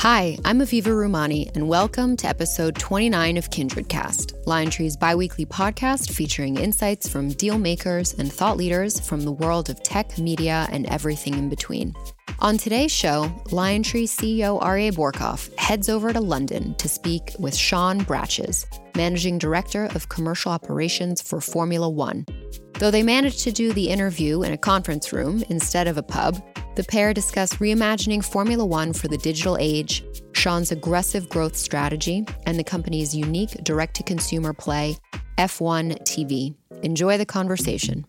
Hi, I'm Aviva Rumani, and welcome to episode 29 of KindredCast, LionTree's biweekly podcast featuring insights from deal makers and thought leaders from the world of tech, media, and everything in between. On today's show, LionTree CEO Aryeh Bourkoff heads over to London to speak with Sean Bratches, Managing Director of Commercial Operations for Formula One. Though they managed to do the interview in a conference room instead of a pub, the pair discuss reimagining Formula One for the digital age, Sean's aggressive growth strategy, and the company's unique direct to consumer play, F1 TV. Enjoy the conversation.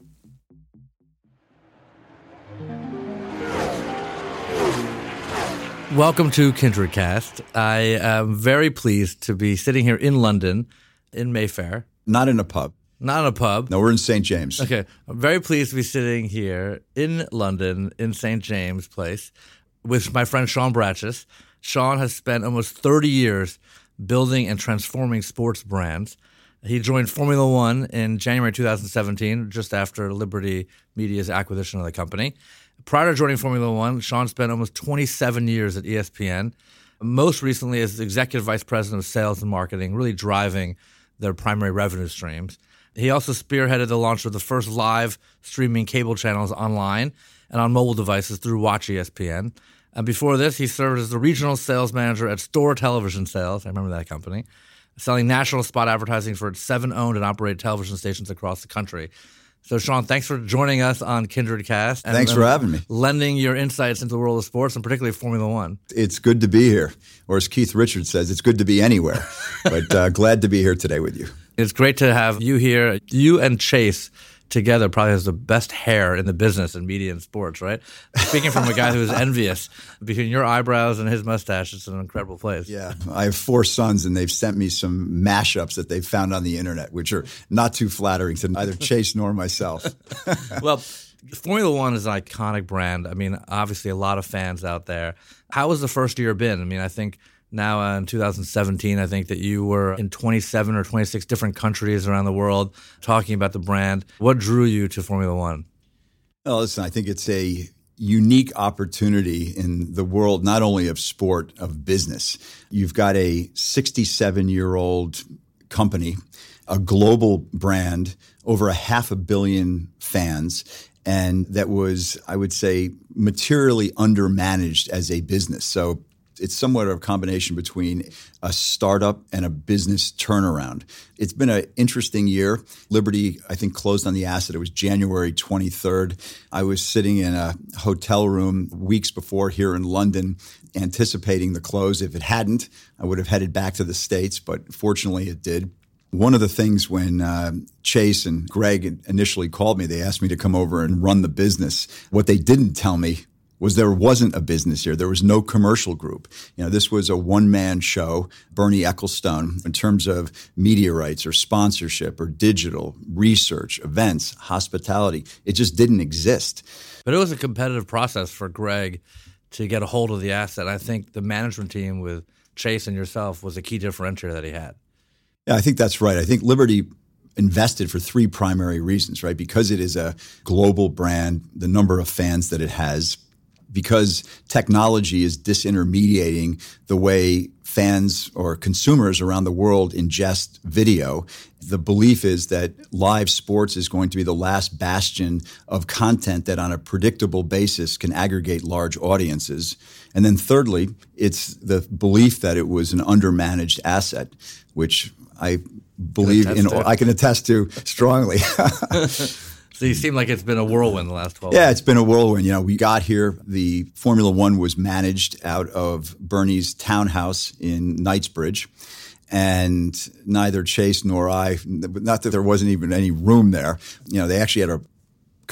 Welcome to KindredCast. I am very pleased to be sitting here in London, in Mayfair. Not in a pub. Not in a pub. No, we're in St. James. Okay. I'm very pleased to be sitting here in London, in St. James Place, with my friend Sean Bratches. Sean has spent almost 30 years building and transforming sports brands. He joined Formula One in January 2017, just after Liberty Media's acquisition of the company. Prior to joining Formula One, Sean spent almost 27 years at ESPN, most recently as executive vice president of sales and marketing, really driving their primary revenue streams. He also spearheaded the launch of the first live streaming cable channels online and on mobile devices through Watch ESPN. And before this, he served as the regional sales manager at Storer Television Sales. I remember that company, selling national spot advertising for its seven owned and operated television stations across the country. So, Sean, thanks for joining us on KindredCast. And, thanks for having me. Lending your insights into the world of sports and particularly Formula One. It's good to be here. Or as Keith Richards says, it's good to be anywhere. but uh, glad to be here today with you. It's great to have you here. You and Chase together probably has the best hair in the business in media and sports, right? Speaking from a guy who is envious between your eyebrows and his mustache, it's an incredible place. Yeah. I have four sons and they've sent me some mashups that they've found on the internet, which are not too flattering to neither Chase nor myself. well, Formula One is an iconic brand. I mean, obviously a lot of fans out there. How has the first year been? I mean, I think now uh, in 2017, I think that you were in 27 or 26 different countries around the world talking about the brand. What drew you to Formula One? Well, listen, I think it's a unique opportunity in the world, not only of sport, of business. You've got a 67 year old company, a global brand, over a half a billion fans, and that was, I would say, materially undermanaged as a business. So it's somewhat of a combination between a startup and a business turnaround. It's been an interesting year. Liberty, I think, closed on the asset. It was January 23rd. I was sitting in a hotel room weeks before here in London, anticipating the close. If it hadn't, I would have headed back to the States, but fortunately it did. One of the things when uh, Chase and Greg initially called me, they asked me to come over and run the business. What they didn't tell me was there wasn't a business here. There was no commercial group. You know, this was a one man show, Bernie Ecclestone, in terms of media rights or sponsorship or digital, research, events, hospitality. It just didn't exist. But it was a competitive process for Greg to get a hold of the asset. I think the management team with Chase and yourself was a key differentiator that he had. Yeah, I think that's right. I think Liberty invested for three primary reasons, right? Because it is a global brand, the number of fans that it has, because technology is disintermediating the way fans or consumers around the world ingest video. The belief is that live sports is going to be the last bastion of content that on a predictable basis can aggregate large audiences. And then thirdly, it's the belief that it was an undermanaged asset, which I believe in, I can attest to strongly. So you seem like it's been a whirlwind the last 12 Yeah, months. it's been a whirlwind. You know, we got here, the Formula One was managed out of Bernie's townhouse in Knightsbridge. And neither Chase nor I, not that there wasn't even any room there, you know, they actually had a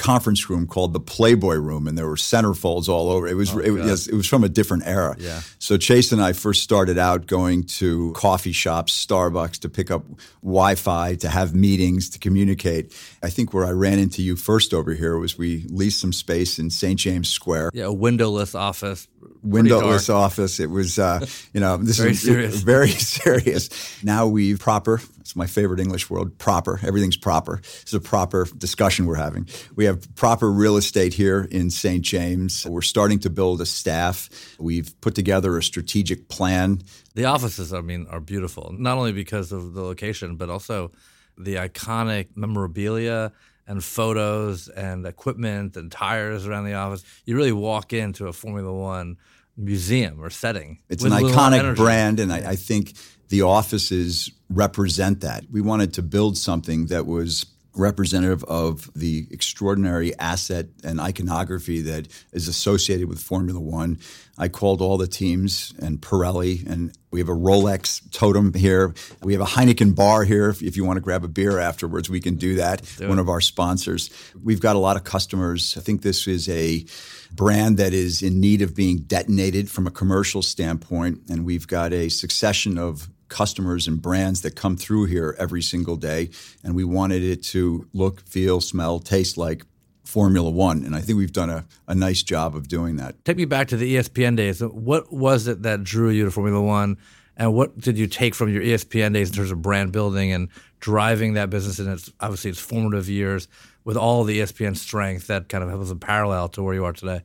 conference room called the Playboy Room, and there were centerfolds all over. It was oh, it, was it was from a different era. Yeah. So Chase and I first started out going to coffee shops, Starbucks, to pick up Wi-Fi, to have meetings, to communicate. I think where I ran into you first over here was we leased some space in St. James Square. Yeah, a windowless office windowless office. It was, uh, you know, this very is serious. very serious. Now we've proper. It's my favorite English word. Proper. Everything's proper. It's a proper discussion we're having. We have proper real estate here in St. James. We're starting to build a staff. We've put together a strategic plan. The offices, I mean, are beautiful. Not only because of the location, but also the iconic memorabilia and photos and equipment and tires around the office. You really walk into a Formula One museum or setting. It's an with a lot of iconic brand, and I, I think the offices represent that. We wanted to build something that was representative of the extraordinary asset and iconography that is associated with Formula One. I called all the teams and Pirelli, and we have a Rolex totem here. We have a Heineken bar here. If, if you want to grab a beer afterwards, we can do that. One of our sponsors. We've got a lot of customers. I think this is a brand that is in need of being detonated from a commercial standpoint, and we've got a succession of customers and brands that come through here every single day. And we wanted it to look, feel, smell, taste like Formula One. And I think we've done a, a nice job of doing that. Take me back to the ESPN days. What was it that drew you to Formula One? And what did you take from your ESPN days in terms of brand building and driving that business in its obviously its formative years with all the ESPN strength that kind of was a parallel to where you are today?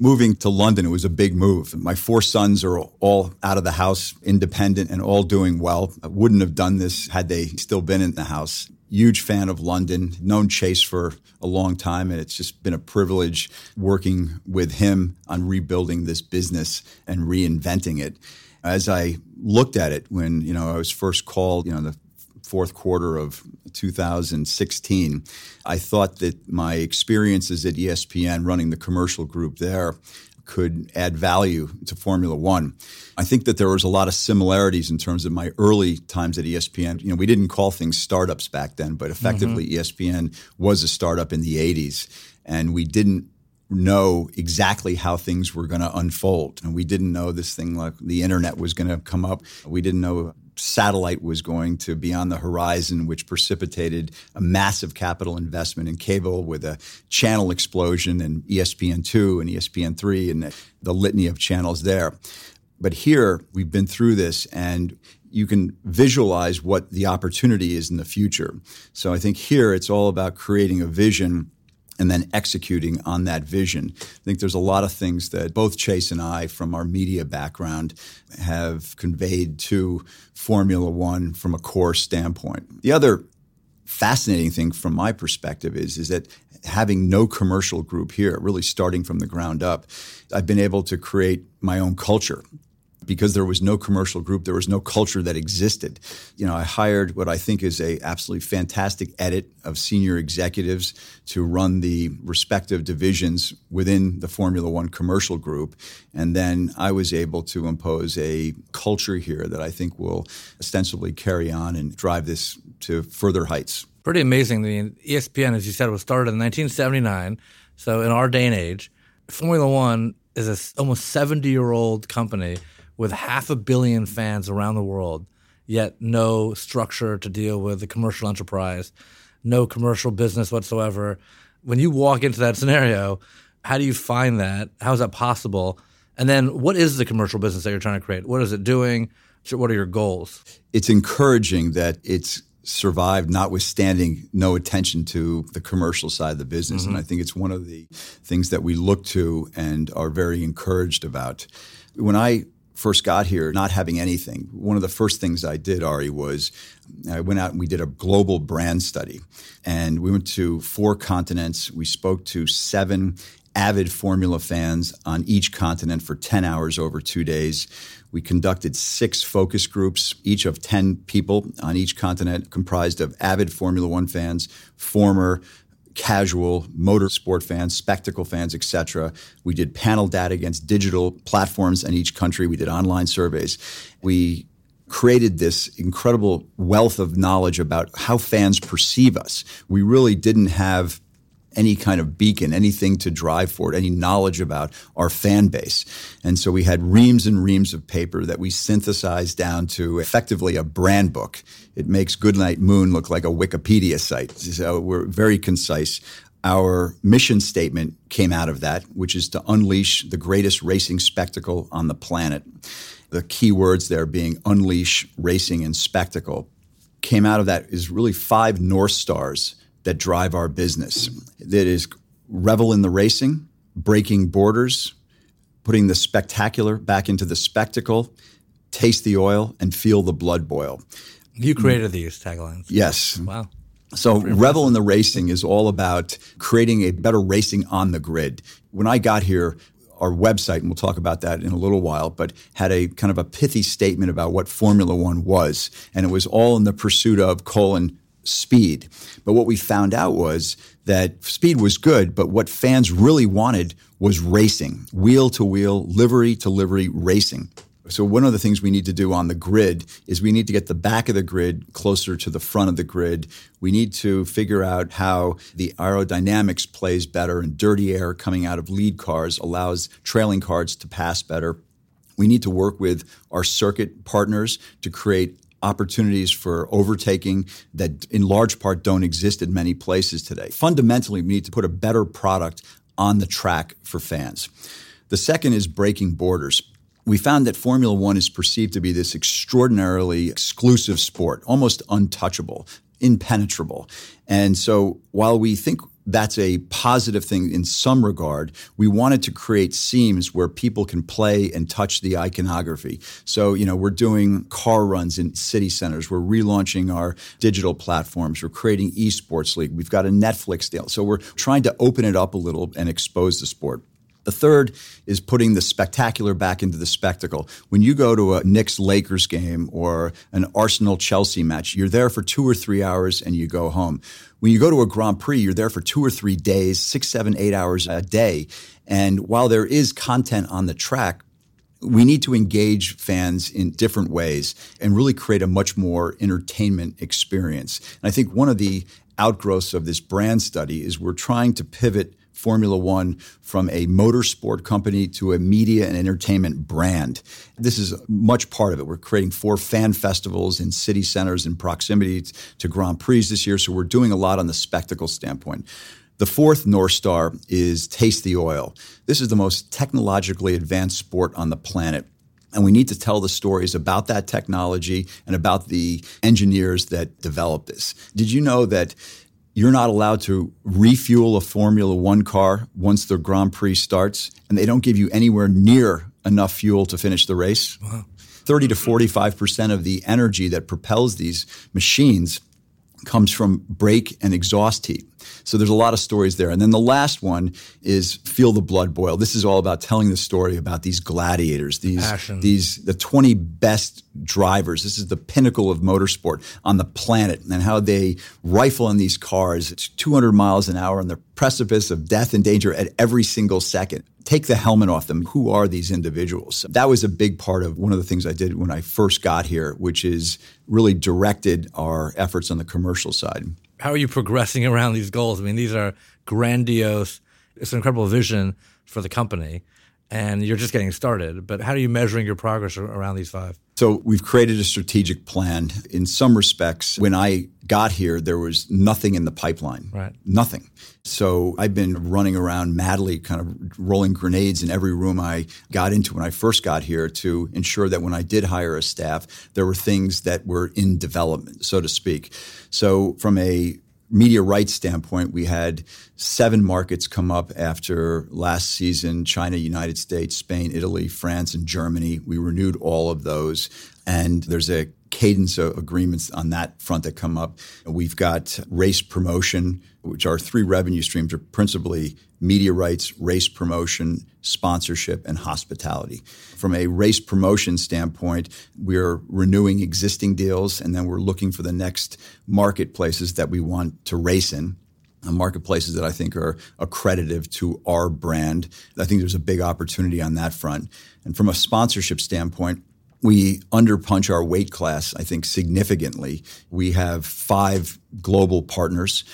Moving to London, it was a big move. My four sons are all out of the house, independent, and all doing well. I wouldn't have done this had they still been in the house. Huge fan of London, known Chase for a long time, and it's just been a privilege working with him on rebuilding this business and reinventing it. As I looked at it when you know I was first called, you know the fourth quarter of 2016, I thought that my experiences at ESPN running the commercial group there could add value to Formula One. I think that there was a lot of similarities in terms of my early times at ESPN. You know, we didn't call things startups back then, but effectively Mm-hmm. ESPN was a startup in the 80s, and we didn't know exactly how things were going to unfold. And we didn't know this thing like the internet was going to come up. We didn't know satellite was going to be on the horizon, which precipitated a massive capital investment in cable with a channel explosion and E ESPN2 and ESPN3 and the litany of channels there. But here, we've been through this and you can visualize what the opportunity is in the future. So I think here it's all about creating a vision and then executing on that vision. I think there's a lot of things that both Chase and I, from our media background, have conveyed to Formula One from a core standpoint. The other fascinating thing from my perspective is, is that having no commercial group here, really starting from the ground up, I've been able to create my own culture because there was no commercial group, there was no culture that existed. You know, I hired what I think is a absolutely fantastic edit of senior executives to run the respective divisions within the Formula One commercial group, and then I was able to impose a culture here that I think will ostensibly carry on and drive this to further heights. Pretty amazing. The ESPN, as you said, was started in 1979. So in our day and age, Formula One is a almost 70 year old company with half a billion fans around the world, yet no structure to deal with the commercial enterprise, no commercial business whatsoever. When you walk into that scenario, how do you find that? How is that possible? And then what is the commercial business that you're trying to create? What is it doing? What are your goals? It's encouraging that it's survived notwithstanding no attention to the commercial side of the business. And mm-hmm. I think it's one of the things that we look to and are very encouraged about. When I first got here, not having anything, one of the first things I did, Ari, was I went out and we did a global brand study. And we went to four continents. We spoke to seven avid Formula fans on each continent for 10 hours over two days. We conducted six focus groups, each of 10 people on each continent, comprised of avid Formula One fans, former casual motorsport fans, spectacle fans, etc. We did panel data against digital platforms in each country. We did online surveys. We created this incredible wealth of knowledge about how fans perceive us. We really didn't have any kind of beacon, anything to drive for it, any knowledge about our fan base. And so we had reams and reams of paper that we synthesized down to effectively a brand book. It makes Goodnight Moon look like a Wikipedia site. So we're very concise. Our mission statement came out of that, which is to unleash the greatest racing spectacle on the planet. The key words there being unleash, racing, and spectacle. Came out of that is really five North Stars that drive our business. That is revel in the racing, breaking borders, putting the spectacular back into the spectacle, taste the oil, and feel the blood boil. You created these taglines. Yes. Wow. So, Revel in the Racing is all about creating a better racing on the grid. When I got here, our website, and we'll talk about that in a little while, but had a kind of a pithy statement about what Formula One was. And it was all in the pursuit of colon speed. But what we found out was that speed was good, but what fans really wanted was racing, wheel to wheel, livery to livery racing. So one of the things we need to do on the grid is we need to get the back of the grid closer to the front of the grid. We need to figure out how the aerodynamics plays better and dirty air coming out of lead cars allows trailing cars to pass better. We need to work with our circuit partners to create opportunities for overtaking that in large part don't exist in many places today. Fundamentally, we need to put a better product on the track for fans. The second is breaking borders we found that Formula One is perceived to be this extraordinarily exclusive sport, almost untouchable, impenetrable. And so while we think that's a positive thing in some regard. We wanted to create seams where people can play and touch the iconography. So, you know, we're doing car runs in city centers. We're relaunching our digital platforms. We're creating esports league. We've got a Netflix deal. So we're trying to open it up a little and expose the sport. The third is putting the spectacular back into the spectacle. When you go to a Knicks Lakers game or an Arsenal Chelsea match, you're there for two or three hours and you go home. When you go to a Grand Prix, you're there for two or three days, six, seven, eight hours a day. And while there is content on the track, we need to engage fans in different ways and really create a much more entertainment experience. And I think one of the outgrowths of this brand study is we're trying to pivot Formula One from a motorsport company to a media and entertainment brand. This is much part of it. We're creating four fan festivals in city centers in proximity to Grand Prix this year, so we're doing a lot on the spectacle standpoint. The fourth North Star is Taste the Oil. This is the most technologically advanced sport on the planet. And we need to tell the stories about that technology and about the engineers that developed this. Did you know that you're not allowed to refuel a Formula One car once the Grand Prix starts, and they don't give you anywhere near enough fuel to finish the race. Wow. 30 to 45% of the energy that propels these machines comes from brake and exhaust heat. So there's a lot of stories there. And then the last one is Feel the Blood Boil. This is all about telling the story about these gladiators, these Passion. these the 20 best drivers. This is the pinnacle of motorsport on the planet and how they rifle in these cars. It's 200 miles an hour on the precipice of death and danger at every single second take the helmet off them. Who are these individuals? That was a big part of one of the things I did when I first got here, which is really directed our efforts on the commercial side how are you progressing around these goals? I mean, these are grandiose. It's an incredible vision for the company, and you're just getting started. But how are you measuring your progress around these five? So we've created a strategic plan. In some respects, when I got here, there was nothing in the pipeline. Right. Nothing. So I've been running around madly, kind of rolling grenades in every room I got into when I first got here to ensure that when I did hire a staff, there were things that were in development, so to speak. So from a media rights standpoint, we had seven markets come up after last season China, United States, Spain, Italy, France, and Germany. We renewed all of those. And there's a cadence of agreements on that front that come up. We've got race promotion, which our three revenue streams are principally media rights, race promotion, sponsorship, and hospitality. From a race promotion standpoint, we're renewing existing deals and then we're looking for the next marketplaces that we want to race in. Uh, marketplaces that I think are accredited to our brand. I think there's a big opportunity on that front. And from a sponsorship standpoint, we underpunch our weight class, I think, significantly. We have five global partners.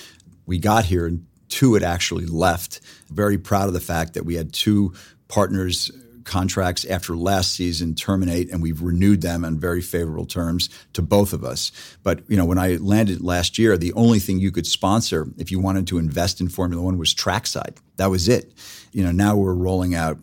We got here and two had actually left. Very proud of the fact that we had two partners contracts after last season terminate, and we've renewed them on very favorable terms to both of us. But you know, when I landed last year, the only thing you could sponsor if you wanted to invest in Formula One was trackside. That was it. You know, now we're rolling out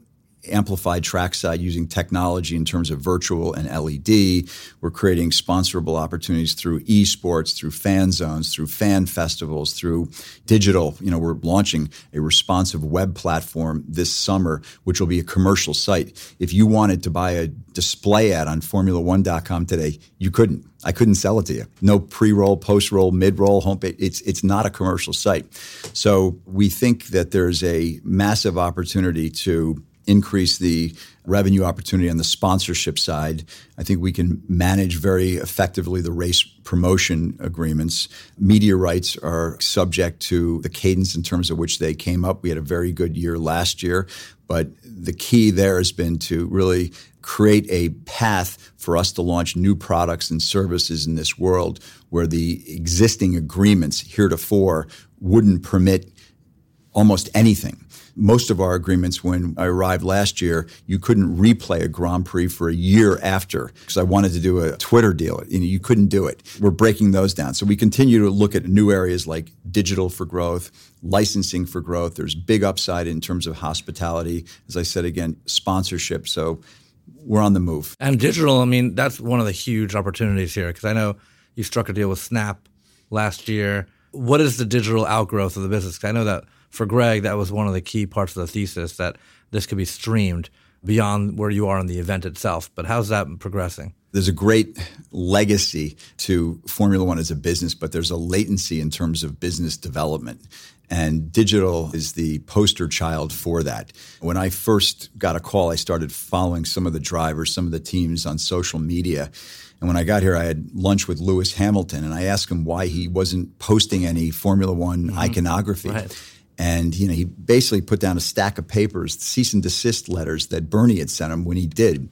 amplified trackside using technology in terms of virtual and LED. We're creating sponsorable opportunities through esports, through fan zones, through fan festivals, through digital. You know, we're launching a responsive web platform this summer, which will be a commercial site. If you wanted to buy a display ad on Formula1.com today, you couldn't. I couldn't sell it to you. No pre-roll, post-roll, mid-roll, homepage. It's it's not a commercial site. So we think that there's a massive opportunity to increase the revenue opportunity on the sponsorship side. I think we can manage very effectively the race promotion agreements. Media rights are subject to the cadence in terms of which they came up. We had a very good year last year, but the key there has been to really create a path for us to launch new products and services in this world where the existing agreements heretofore wouldn't permit almost anything most of our agreements when I arrived last year, you couldn't replay a Grand Prix for a year after because I wanted to do a Twitter deal. You, know, you couldn't do it. We're breaking those down. So we continue to look at new areas like digital for growth, licensing for growth. There's big upside in terms of hospitality. As I said again, sponsorship. So we're on the move. And digital, I mean, that's one of the huge opportunities here because I know you struck a deal with Snap last year. What is the digital outgrowth of the business? I know that for Greg, that was one of the key parts of the thesis that this could be streamed beyond where you are in the event itself. But how's that progressing? There's a great legacy to Formula One as a business, but there's a latency in terms of business development. And digital is the poster child for that. When I first got a call, I started following some of the drivers, some of the teams on social media. And when I got here, I had lunch with Lewis Hamilton, and I asked him why he wasn't posting any Formula One mm-hmm. iconography. Right. And you know, he basically put down a stack of papers, cease and desist letters that Bernie had sent him when he did.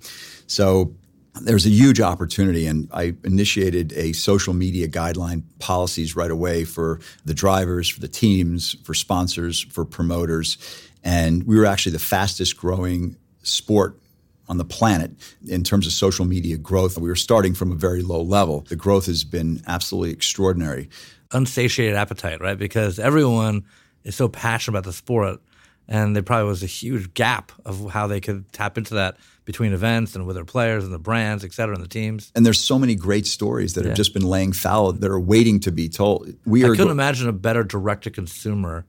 So there's a huge opportunity, and I initiated a social media guideline policies right away for the drivers, for the teams, for sponsors, for promoters, and we were actually the fastest growing sport on the planet in terms of social media growth. We were starting from a very low level. The growth has been absolutely extraordinary. Unsatiated appetite, right? Because everyone is so passionate about the sport, and there probably was a huge gap of how they could tap into that between events and with their players and the brands, et cetera, and the teams. And there's so many great stories that yeah. have just been laying fallow that are waiting to be told. We I couldn't go- imagine a better direct to consumer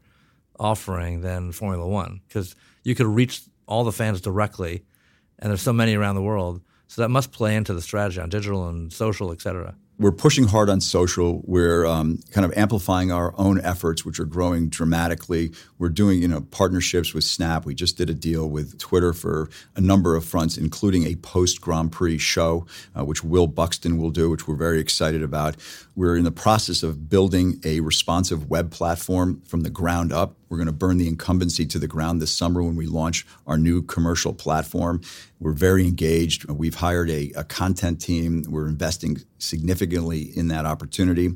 offering than Formula One because you could reach all the fans directly, and there's so many around the world. So that must play into the strategy on digital and social, et cetera we're pushing hard on social. We're um, kind of amplifying our own efforts, which are growing dramatically. We're doing, you know, partnerships with Snap. We just did a deal with Twitter for a number of fronts, including a post Grand Prix show, uh, which Will Buxton will do, which we're very excited about. We're in the process of building a responsive web platform from the ground up. We're going to burn the incumbency to the ground this summer when we launch our new commercial platform. We're very engaged. We've hired a, a, content team. We're investing significantly in that opportunity.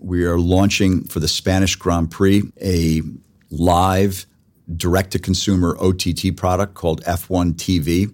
We are launching for the Spanish Grand Prix a live direct to consumer OTT product called F1 TV.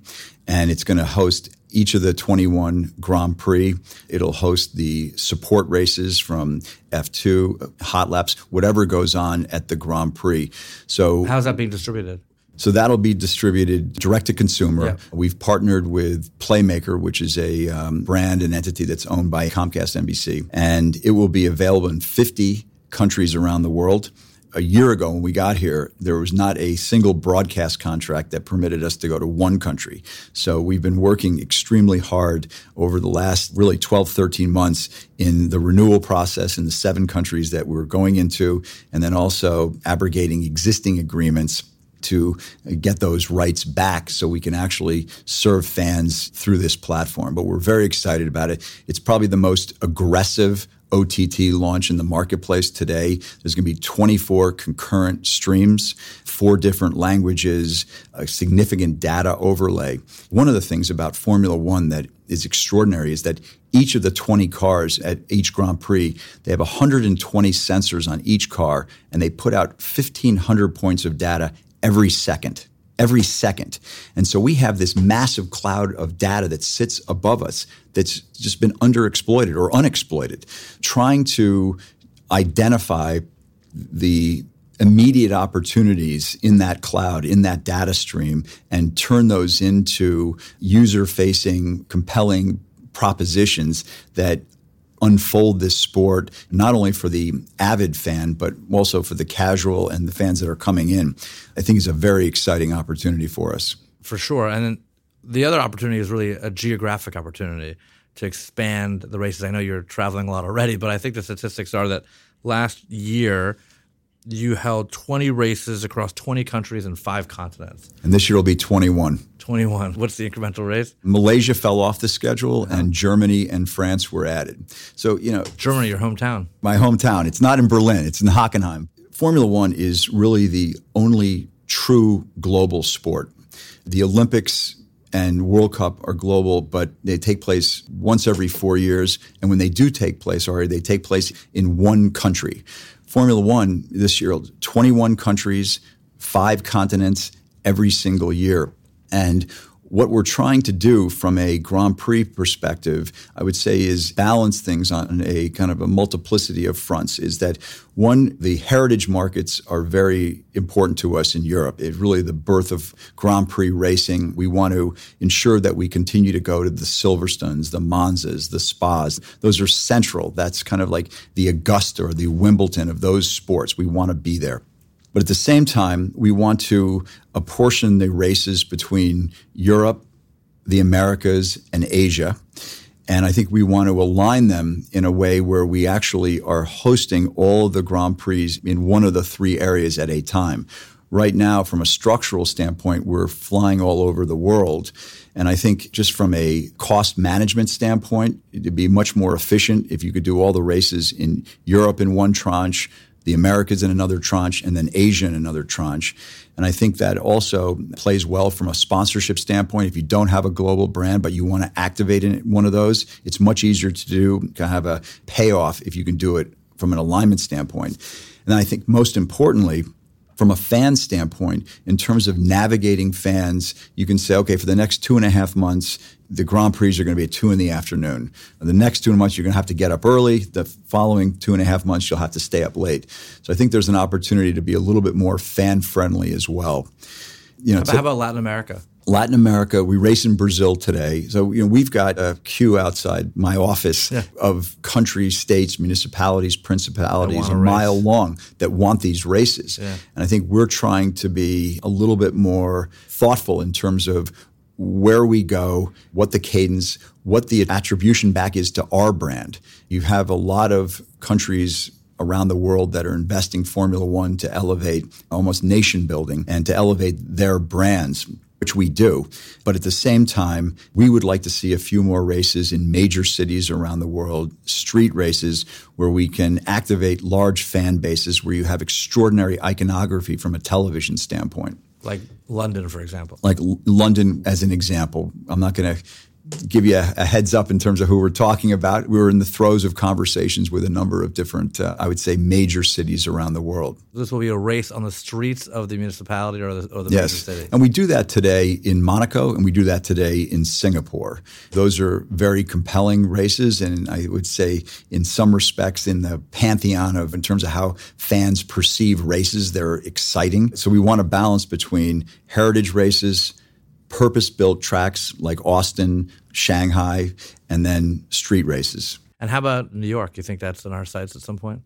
And it's going to host each of the 21 Grand Prix. It'll host the support races from F2, hot laps, whatever goes on at the Grand Prix. So, how's that being distributed? So that'll be distributed direct to consumer. Yeah. We've partnered with Playmaker, which is a um, brand and entity that's owned by Comcast NBC, and it will be available in 50 countries around the world a year ago when we got here, there was not a single broadcast contract that permitted us to go to one country. So we've been working extremely hard over the last really 12, 13 months in the renewal process in the seven countries that we're going into, and then also abrogating existing agreements to get those rights back so we can actually serve fans through this platform. But we're very excited about it. It's probably the most aggressive OTT launch in the marketplace today. There's going to be 24 concurrent streams, four different languages, a significant data overlay. One of the things about Formula One that is extraordinary is that each of the 20 cars at each Grand Prix, they have 120 sensors on each car, and they put out 1,500 points of data every second. every second. And so we have this massive cloud of data that sits above us that's just been underexploited or unexploited, trying to identify the immediate opportunities in that cloud, in that data stream, and turn those into user facing, compelling propositions that unfold this sport not only for the avid fan but also for the casual and the fans that are coming in i think is a very exciting opportunity for us for sure and then the other opportunity is really a geographic opportunity to expand the races i know you're traveling a lot already but i think the statistics are that last year you held 20 races across 20 countries and five continents. And this year will be 21. 21. What's the incremental race? Malaysia fell off the schedule uh-huh. and Germany and France were added. So, you know. Germany, your hometown. My hometown. It's not in Berlin, it's in Hockenheim. Formula One is really the only true global sport. The Olympics and World Cup are global, but they take place once every four years. And when they do take place, or they take place in one country. Formula One this year, 21 countries, five continents every single year. And what we're trying to do from a Grand Prix perspective, I would say, is balance things on a kind of a multiplicity of fronts. Is that one, the heritage markets are very important to us in Europe. It's really the birth of Grand Prix racing. We want to ensure that we continue to go to the Silverstones, the Monzas, the Spas. Those are central. That's kind of like the Augusta or the Wimbledon of those sports. We want to be there. But at the same time, we want to apportion the races between Europe, the Americas, and Asia. And I think we want to align them in a way where we actually are hosting all the Grand Prix in one of the three areas at a time. Right now, from a structural standpoint, we're flying all over the world. And I think just from a cost management standpoint, it'd be much more efficient if you could do all the races in Europe in one tranche, the Americas in another tranche, and then Asia in another tranche. And I think that also plays well from a sponsorship standpoint. If you don't have a global brand, but you want to activate in one of those, it's much easier to do, to have a payoff if you can do it from an alignment standpoint. And I think most importantly, from a fan standpoint, in terms of navigating fans, you can say, okay, for the next two and a half months, the Grand Prix are going to be at two in the afternoon. The next two months, you're going to have to get up early. The following two and a half months, you'll have to stay up late. So I think there's an opportunity to be a little bit more fan friendly as well. You know, how, about, how about Latin America? Latin America, we race in Brazil today. So, you know, we've got a queue outside my office yeah. of countries, states, municipalities, principalities, a mile long that want these races. Yeah. And I think we're trying to be a little bit more thoughtful in terms of where we go, what the cadence, what the attribution back is to our brand. You have a lot of countries around the world that are investing Formula One to elevate almost nation building and to elevate their brands. Which we do. But at the same time, we would like to see a few more races in major cities around the world, street races where we can activate large fan bases, where you have extraordinary iconography from a television standpoint like London, for example. Like L- London, as an example. I'm not going to give you a, a, heads up in terms of who we're talking about. We were in the throes of conversations with a number of different, uh, I would say, major cities around the world. This will be a race on the streets of the municipality or the, or the yes. major city. And we do that today in Monaco and we do that today in Singapore. Those are very compelling races. And I would say, in some respects, in the pantheon of, in terms of how fans perceive races, they're exciting. So we want to balance between heritage races purpose built tracks like Austin, Shanghai, and then street races. And how about New York? You think that's in our sights at some point?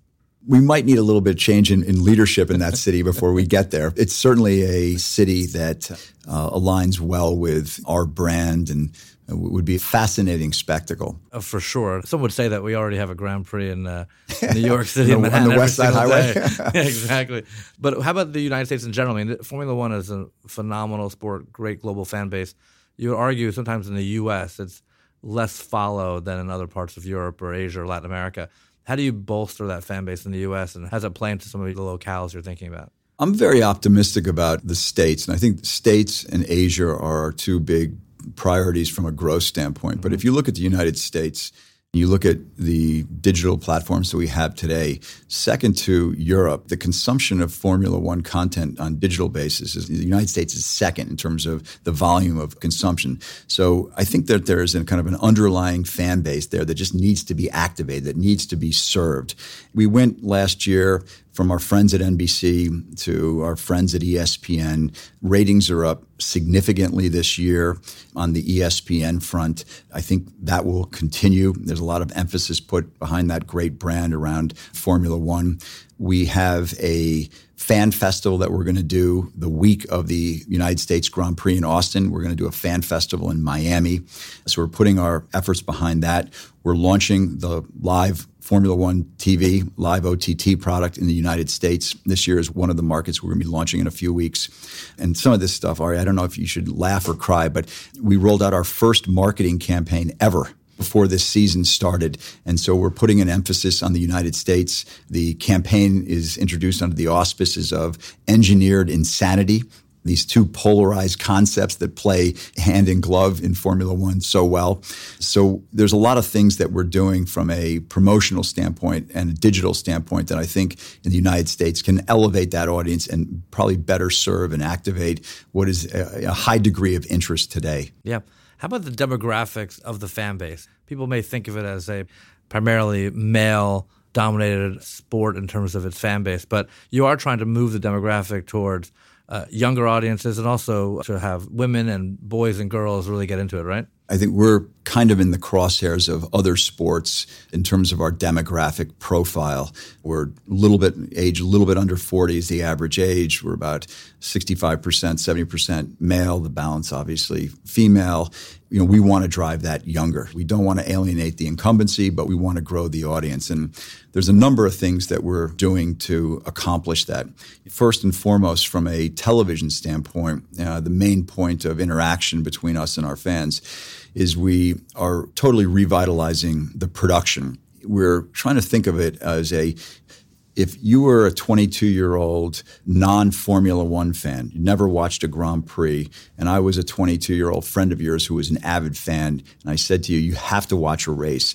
We might need a little bit of change in, in leadership in that city before we get there. It's certainly a city that uh, aligns well with our brand and would be a fascinating spectacle. Uh, for sure. Some would say that we already have a Grand Prix in uh, New York City, on, the, the West Side Highway. yeah, exactly. But how about the United States in general? I mean, Formula One is a phenomenal sport, great global fan base. You would argue sometimes in the U.S. it's less followed than in other parts of Europe or Asia or Latin America. How do you bolster that fan base in the U.S. and how does it play into some of the locales you're thinking about? I'm very optimistic about the states, and I think states and Asia are our two big priorities from a growth standpoint. But if mm-hmm. you look at the United States, You look at the digital platforms that we have today, second to Europe, the consumption of Formula One content on digital basis is the United States is second in terms of the volume of consumption. So I think that there's a kind of an underlying fan base there that just needs to be activated, that needs to be served. We went last year from our friends at NBC to our friends at ESPN. Ratings are up significantly this year on the ESPN front. I think that will continue. There's a lot of emphasis put behind that great brand around Formula One. We have a fan festival that we're going to do the week of the United States Grand Prix in Austin. We're going to do a fan festival in Miami. So we're putting our efforts behind that. We're launching the live Formula One TV live OTT product in the United States. This year is one of the markets we're going to be launching in a few weeks. And some of this stuff, Ari, I don't know if you should laugh or cry, but we rolled out our first marketing campaign ever before this season started. And so we're putting an emphasis on the United States. The campaign is introduced under the auspices of engineered insanity. These two polarized concepts that play hand in glove in Formula One so well. So, there's a lot of things that we're doing from a promotional standpoint and a digital standpoint that I think in the United States can elevate that audience and probably better serve and activate what is a, high degree of interest today. Yeah. How about the demographics of the fan base? People may think of it as a primarily male dominated sport in terms of its fan base, but you are trying to move the demographic towards uh, younger audiences and also to have women and boys and girls really get into it, right? I think we're kind of in the crosshairs of other sports in terms of our demographic profile. We're a little bit age, a little bit under 40 is the average age. We're about 65%, 70% male, the balance obviously female. You know, we want to drive that younger. We don't want to alienate the incumbency, but we want to grow the audience. And there's a number of things that we're doing to accomplish that. First and foremost, from a television standpoint, uh, the main point of interaction between us and our fans is we are totally revitalizing the production. We're trying to think of it as a if you were a 22 year old non Formula One fan, you never watched a Grand Prix, and I was a 22 year old friend of yours who was an avid fan, and I said to you, you have to watch a race.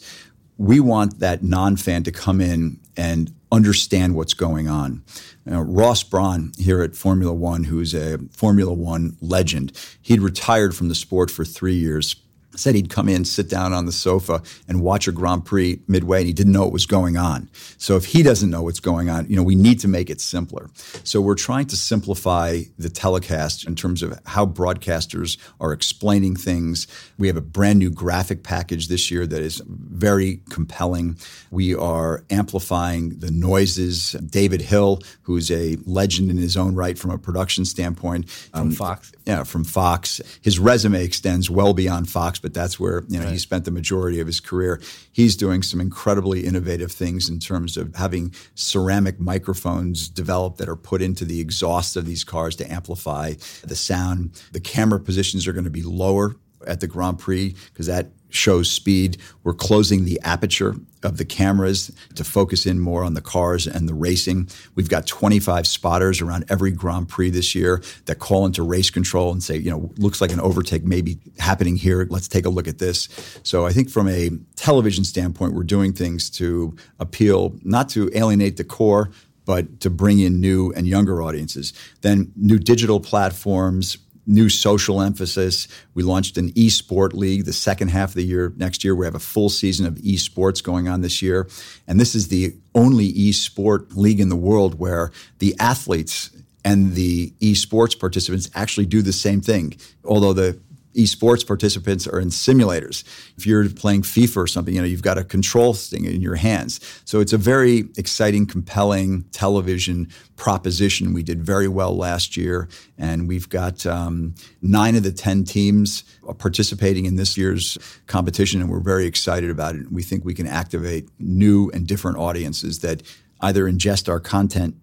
We want that non fan to come in and understand what's going on. Ross Brawn here at Formula One, who's a Formula One legend, he'd retired from the sport for three years said he'd come in, sit down on the sofa, and watch a Grand Prix midway, and he didn't know what was going on. So if he doesn't know what's going on, you know, we need to make it simpler. So we're trying to simplify the telecast in terms of how broadcasters are explaining things. We have a brand new graphic package this year that is very compelling. We are amplifying the noises. David Hill, who's a legend in his own right from a production standpoint, from um, Fox. Yeah, from Fox. His resume extends well beyond Fox but that's where you know right. he spent the majority of his career. He's doing some incredibly innovative things in terms of having ceramic microphones developed that are put into the exhaust of these cars to amplify the sound. The camera positions are going to be lower at the Grand Prix because that shows speed. We're closing the aperture of the cameras to focus in more on the cars and the racing. We've got 25 spotters around every Grand Prix this year that call into race control and say, you know, looks like an overtake may be happening here. Let's take a look at this. So I think from a television standpoint, we're doing things to appeal, not to alienate the core, but to bring in new and younger audiences. Then new digital platforms, new social emphasis. We launched an esport league the second half of the year. Next year, we have a full season of esports going on this year. And this is the only esport league in the world where the athletes and the esports participants actually do the same thing. Although the esports participants are in simulators. If you're playing FIFA or something, you know, you've got a control thing in your hands. So it's a very exciting, compelling television proposition. We did very well last year, and we've got um, nine of the 10 teams participating in this year's competition, and we're very excited about it. We think we can activate new and different audiences that either ingest our content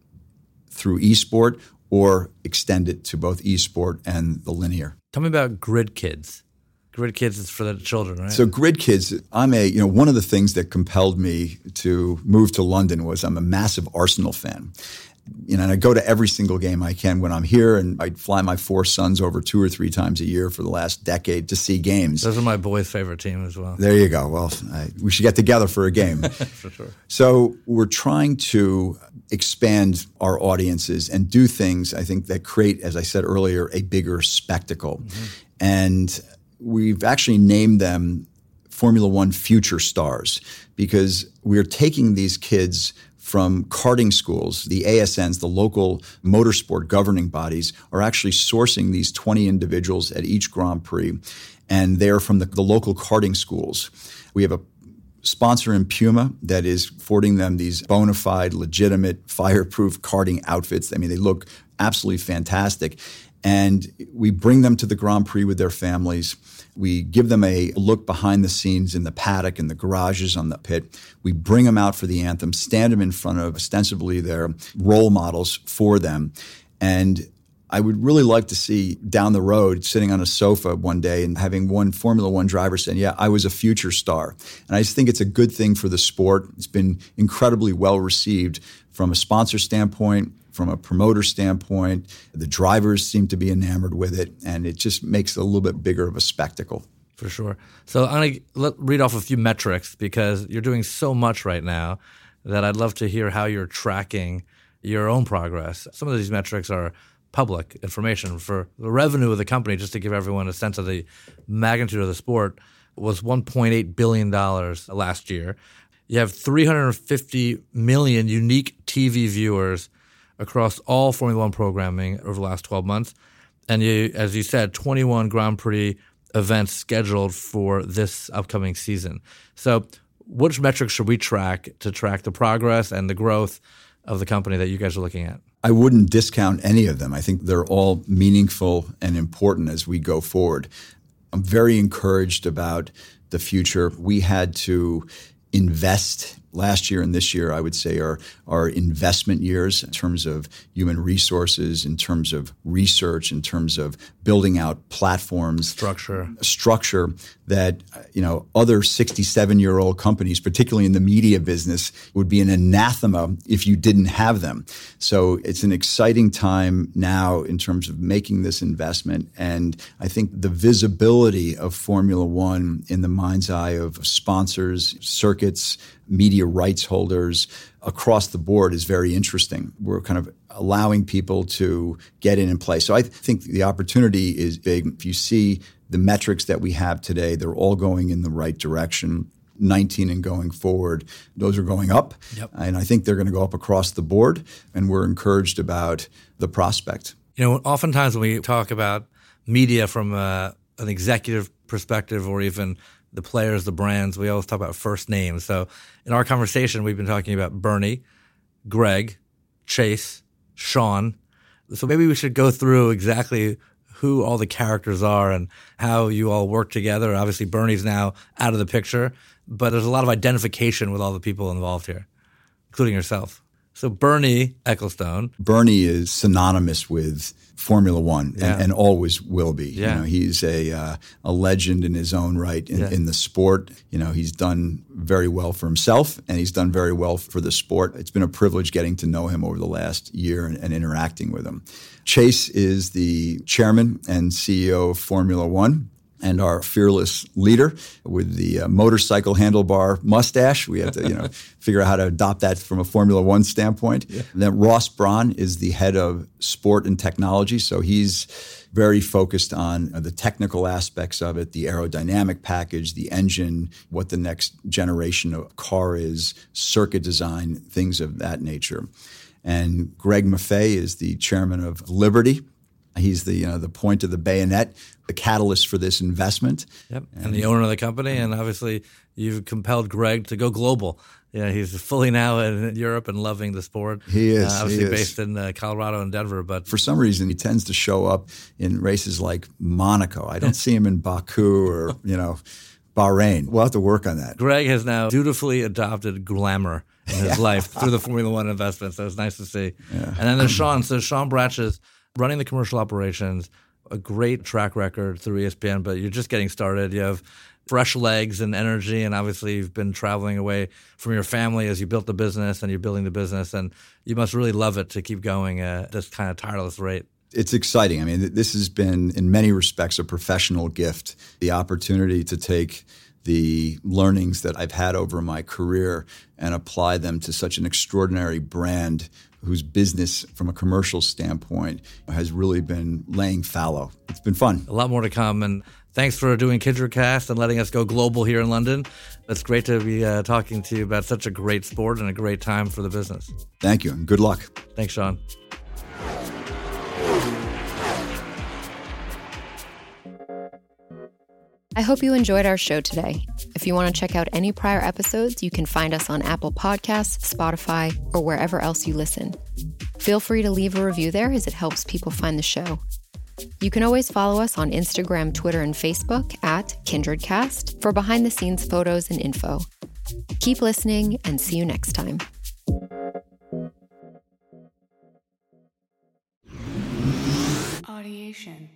through esport or extend it to both esport and the linear. Tell me about Grid Kids. Grid Kids is for the children, right? So Grid Kids, I'm a, you know, one of the things that compelled me to move to London was I'm a massive Arsenal fan. You know, and I go to every single game I can when I'm here, and I fly my four sons over two or three times a year for the last decade to see games. Those are my boys' favorite team as well. There you go. Well, I, we should get together for a game. for sure. So we're trying to expand our audiences and do things I think that create, as I said earlier, a bigger spectacle. Mm-hmm. And we've actually named them Formula One Future Stars because we're taking these kids from karting schools, the ASNs, the local motorsport governing bodies, are actually sourcing these 20 individuals at each Grand Prix, and they're from the, the local karting schools. We have a sponsor in Puma that is affording them these bona fide, legitimate, fireproof karting outfits. I mean, they look absolutely fantastic. And we bring them to the Grand Prix with their families. We give them a look behind the scenes in the paddock and the garages on the pit. We bring them out for the anthem, stand them in front of ostensibly their role models for them. And I would really like to see down the road sitting on a sofa one day and having one Formula One driver saying, Yeah, I was a future star. And I just think it's a good thing for the sport. It's been incredibly well received from a sponsor standpoint, from a promoter standpoint. The drivers seem to be enamored with it, and it just makes it a little bit bigger of a spectacle. For sure. So I'm going to read off a few metrics because you're doing so much right now that I'd love to hear how you're tracking your own progress. Some of these metrics are public information for the revenue of the company, just to give everyone a sense of the magnitude of the sport, was $1.8 billion last year. You have 350 million unique TV viewers across all Formula One programming over the last 12 months. And you, as you said, 21 Grand Prix events scheduled for this upcoming season. So, which metrics should we track to track the progress and the growth of the company that you guys are looking at? I wouldn't discount any of them. I think they're all meaningful and important as we go forward. I'm very encouraged about the future. We had to invest last year and this year, I would say, are, are investment years in terms of human resources, in terms of research, in terms of building out platforms, structure, structure that you know other 67 year old companies, particularly in the media business, would be an anathema if you didn't have them. So it's an exciting time now in terms of making this investment, and I think the visibility of Formula One in the mind's eye of sponsors, circuits media rights holders across the board is very interesting. We're kind of allowing people to get in and play. So I think the opportunity is big. If you see the metrics that we have today, they're all going in the right direction. 19 and going forward, those are going up. Yep. And I think they're going to go up across the board. And we're encouraged about the prospect. You know, oftentimes when we talk about media from a, uh, an executive perspective or even the players, the brands, we always talk about first names. So in our conversation, we've been talking about Bernie, Greg, Chase, Sean. So maybe we should go through exactly who all the characters are and how you all work together. Obviously, Bernie's now out of the picture, but there's a lot of identification with all the people involved here, including yourself. So Bernie Ecclestone. Bernie is synonymous with Formula One yeah. and, and, always will be. Yeah. You know, he's a uh, a legend in his own right in, yeah. in, the sport. You know, he's done very well for himself and he's done very well for the sport. It's been a privilege getting to know him over the last year and, and interacting with him. Chase is the chairman and CEO of Formula One and our fearless leader with the uh, motorcycle handlebar mustache. We have to, you know, figure out how to adopt that from a Formula One standpoint. Yeah. Then Ross Brawn is the head of sport and technology, so he's very focused on uh, the technical aspects of it, the aerodynamic package, the engine, what the next generation of car is, circuit design, things of that nature. And Greg Maffei is the chairman of Liberty He's the you know the point of the bayonet, the catalyst for this investment. Yep, and, and the owner of the company, and obviously you've compelled Greg to go global. Yeah, he's fully now in Europe and loving the sport. He is. Uh, obviously he based in uh, Colorado and Denver, but for some reason he tends to show up in races like Monaco. I don't see him in Baku or you know Bahrain. We'll have to work on that. Greg has now dutifully adopted glamour in his life through the Formula One investment, so it's nice to see. Yeah. And then there's Sean. So Sean Bratches running the commercial operations, a great track record through ESPN, but you're just getting started. You have fresh legs and energy. And obviously, you've been traveling away from your family as you built the business and you're building the business. And you must really love it to keep going at this kind of tireless rate. It's exciting. I mean, this has been, in many respects, a professional gift. The opportunity to take the learnings that I've had over my career and apply them to such an extraordinary brand whose business, from a commercial standpoint, has really been laying fallow. It's been fun. A lot more to come. And thanks for doing KindredCast and letting us go global here in London. It's great to be uh, talking to you about such a great sport and a great time for the business. Thank you, and good luck. Thanks, Sean. I hope you enjoyed our show today. If you want to check out any prior episodes, you can find us on Apple Podcasts, Spotify, or wherever else you listen. Feel free to leave a review there as it helps people find the show. You can always follow us on Instagram, Twitter, and Facebook at KindredCast for behind the scenes photos and info. Keep listening and see you next time. Audiation.